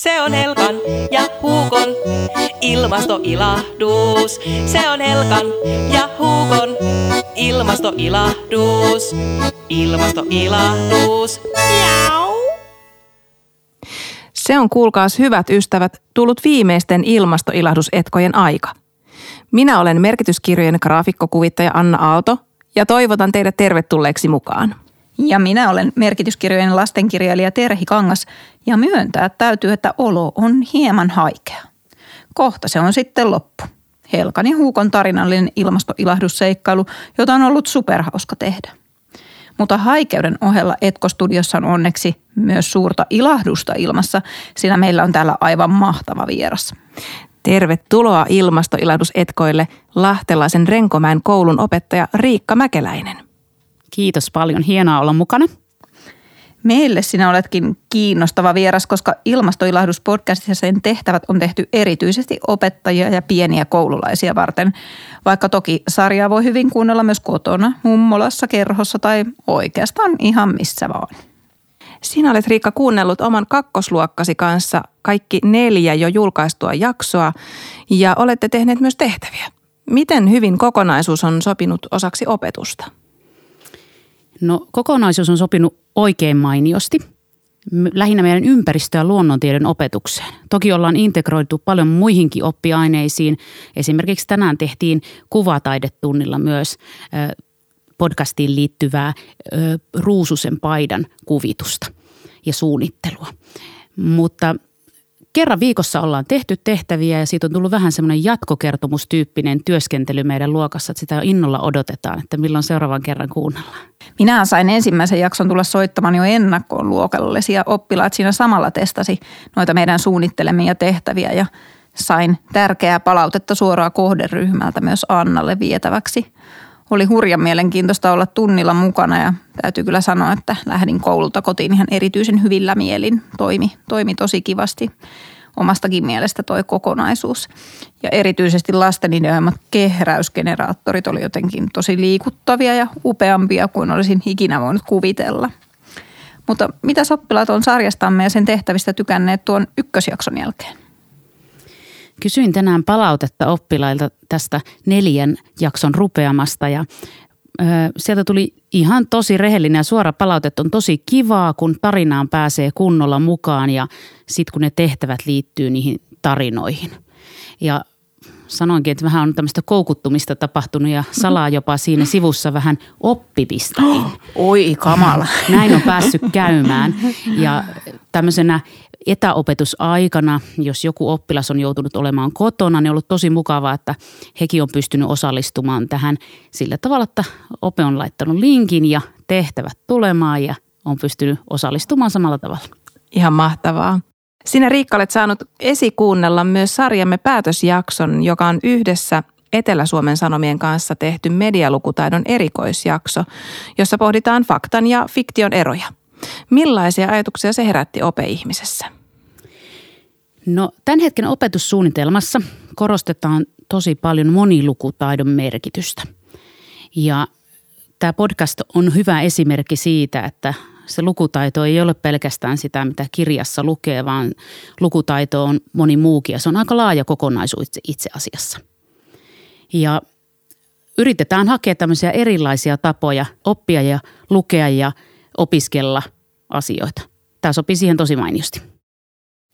Se on Helkan ja Huukon ilmastoilahdus. Se on Helkan ja Huukon ilmastoilahdus. Ilmastoilahdus. Miau. Se on kuulkaas hyvät ystävät tullut viimeisten ilmastoilahdusetkojen aika. Minä olen merkityskirjojen graafikkokuvittaja Anna Aalto ja toivotan teidät tervetulleeksi mukaan. Ja minä olen merkityskirjojen lastenkirjailija Terhi Kangas ja myöntää täytyy, että olo on hieman haikea. Kohta se on sitten loppu. Helkan ja Huukon tarinallinen ilmastoilahdusseikkailu, jota on ollut superhauska tehdä. Mutta haikeuden ohella Etkostudiossa on onneksi myös suurta ilahdusta ilmassa, sillä meillä on täällä aivan mahtava vieras. Tervetuloa ilmastoilahdusetkoille Lahtelaisen Renkomäen koulun opettaja Riikka Mäkeläinen. Kiitos paljon, hienoa olla mukana. Meille sinä oletkin kiinnostava vieras, koska ilmastoilahduspodcastissa sen tehtävät on tehty erityisesti opettajia ja pieniä koululaisia varten. Vaikka toki sarjaa voi hyvin kuunnella myös kotona, mummolassa, kerhossa tai oikeastaan ihan missä vaan. Sinä olet Riikka kuunnellut oman kakkosluokkasi kanssa kaikki neljä jo julkaistua jaksoa ja olette tehneet myös tehtäviä. Miten hyvin kokonaisuus on sopinut osaksi opetusta? No kokonaisuus on sopinut oikein mainiosti. Lähinnä meidän ympäristö- ja luonnontieden opetukseen. Toki ollaan integroitu paljon muihinkin oppiaineisiin. Esimerkiksi tänään tehtiin kuvataidetunnilla myös podcastiin liittyvää ruususen paidan kuvitusta ja suunnittelua. Mutta kerran viikossa ollaan tehty tehtäviä ja siitä on tullut vähän semmoinen jatkokertomustyyppinen työskentely meidän luokassa, että sitä innolla odotetaan, että milloin seuraavan kerran kuunnellaan. Minä sain ensimmäisen jakson tulla soittamaan jo ennakkoon luokallesi ja oppilaat siinä samalla testasi noita meidän suunnittelemia tehtäviä ja sain tärkeää palautetta suoraa kohderyhmältä myös Annalle vietäväksi. Oli hurjan mielenkiintoista olla tunnilla mukana ja täytyy kyllä sanoa, että lähdin koululta kotiin ihan erityisen hyvillä mielin. Toimi, toimi tosi kivasti omastakin mielestä toi kokonaisuus. Ja erityisesti lasten ideoimat kehräysgeneraattorit oli jotenkin tosi liikuttavia ja upeampia kuin olisin ikinä voinut kuvitella. Mutta mitä oppilaat on sarjastamme ja sen tehtävistä tykänneet tuon ykkösjakson jälkeen? Kysyin tänään palautetta oppilailta tästä neljän jakson rupeamasta ja ö, sieltä tuli ihan tosi rehellinen ja suora palaute. On tosi kivaa, kun tarinaan pääsee kunnolla mukaan ja sitten kun ne tehtävät liittyy niihin tarinoihin. Ja sanoinkin, että vähän on tämmöistä koukuttumista tapahtunut ja salaa jopa siinä sivussa vähän oppimistakin. Oi kamala. Näin on päässyt käymään ja tämmöisenä etäopetusaikana, jos joku oppilas on joutunut olemaan kotona, niin on ollut tosi mukavaa, että hekin on pystynyt osallistumaan tähän sillä tavalla, että ope on laittanut linkin ja tehtävät tulemaan ja on pystynyt osallistumaan samalla tavalla. Ihan mahtavaa. Sinä Riikka olet saanut esikuunnella myös sarjamme päätösjakson, joka on yhdessä Etelä-Suomen Sanomien kanssa tehty medialukutaidon erikoisjakso, jossa pohditaan faktan ja fiktion eroja. Millaisia ajatuksia se herätti opeihmisessä? No tämän hetken opetussuunnitelmassa korostetaan tosi paljon monilukutaidon merkitystä. Ja tämä podcast on hyvä esimerkki siitä, että se lukutaito ei ole pelkästään sitä, mitä kirjassa lukee, vaan lukutaito on moni muukin ja se on aika laaja kokonaisuus itse asiassa. Ja yritetään hakea tämmöisiä erilaisia tapoja oppia ja lukea ja opiskella asioita. Tämä sopii siihen tosi mainiosti.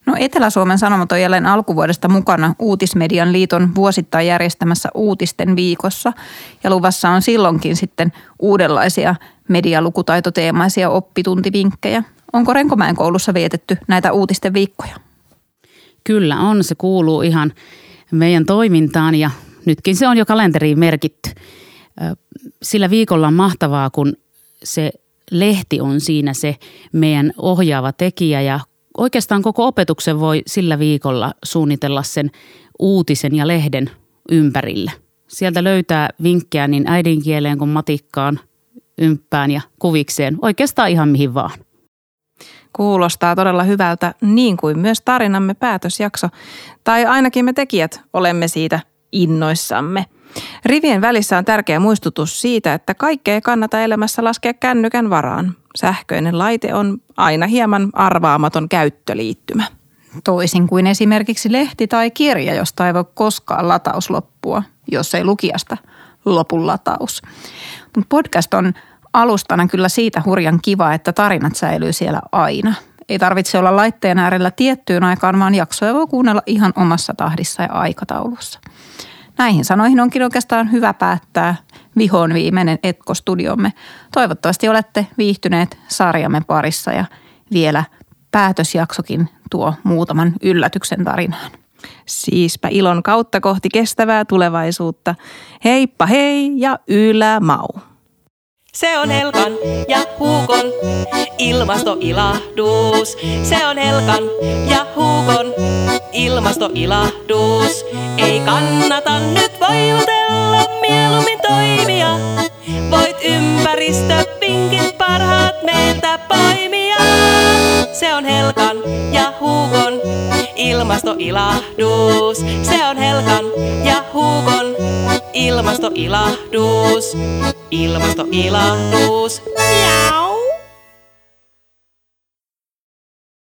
No Etelä-Suomen Sanomat on jälleen alkuvuodesta mukana Uutismedian liiton vuosittain järjestämässä uutisten viikossa. Ja luvassa on silloinkin sitten uudenlaisia medialukutaitoteemaisia oppituntivinkkejä. Onko Renkomäen koulussa vietetty näitä uutisten viikkoja? Kyllä on, se kuuluu ihan meidän toimintaan ja nytkin se on jo kalenteriin merkitty. Sillä viikolla on mahtavaa, kun se lehti on siinä se meidän ohjaava tekijä ja oikeastaan koko opetuksen voi sillä viikolla suunnitella sen uutisen ja lehden ympärille. Sieltä löytää vinkkejä niin äidinkieleen kuin matikkaan, ympään ja kuvikseen, oikeastaan ihan mihin vaan. Kuulostaa todella hyvältä, niin kuin myös tarinamme päätösjakso. Tai ainakin me tekijät olemme siitä innoissamme. Rivien välissä on tärkeä muistutus siitä, että kaikkea ei kannata elämässä laskea kännykän varaan. Sähköinen laite on aina hieman arvaamaton käyttöliittymä. Toisin kuin esimerkiksi lehti tai kirja, josta ei voi koskaan lataus loppua, jos ei lukijasta lopu lataus. Podcast on alustana kyllä siitä hurjan kiva, että tarinat säilyy siellä aina. Ei tarvitse olla laitteen äärellä tiettyyn aikaan, vaan jaksoja voi kuunnella ihan omassa tahdissa ja aikataulussa. Näihin sanoihin onkin oikeastaan hyvä päättää vihoon viimeinen Etko-studiomme. Toivottavasti olette viihtyneet sarjamme parissa ja vielä päätösjaksokin tuo muutaman yllätyksen tarinaan. Siispä ilon kautta kohti kestävää tulevaisuutta. Heippa hei ja ylämau. Se on Helkan ja Huukon ilmastoilahdus. Se on Helkan ja Huukon ilmastoilahdus. Ei kannata nyt voivotella, mieluummin toimia. Voit ympäristöpinkit parhaat meiltä poimia. Se on Helkan ja Huukon ilmastoilahdus. Se on Helkan ja Huukon ilmastoilahdus. Ilmastoilahdus. Miau.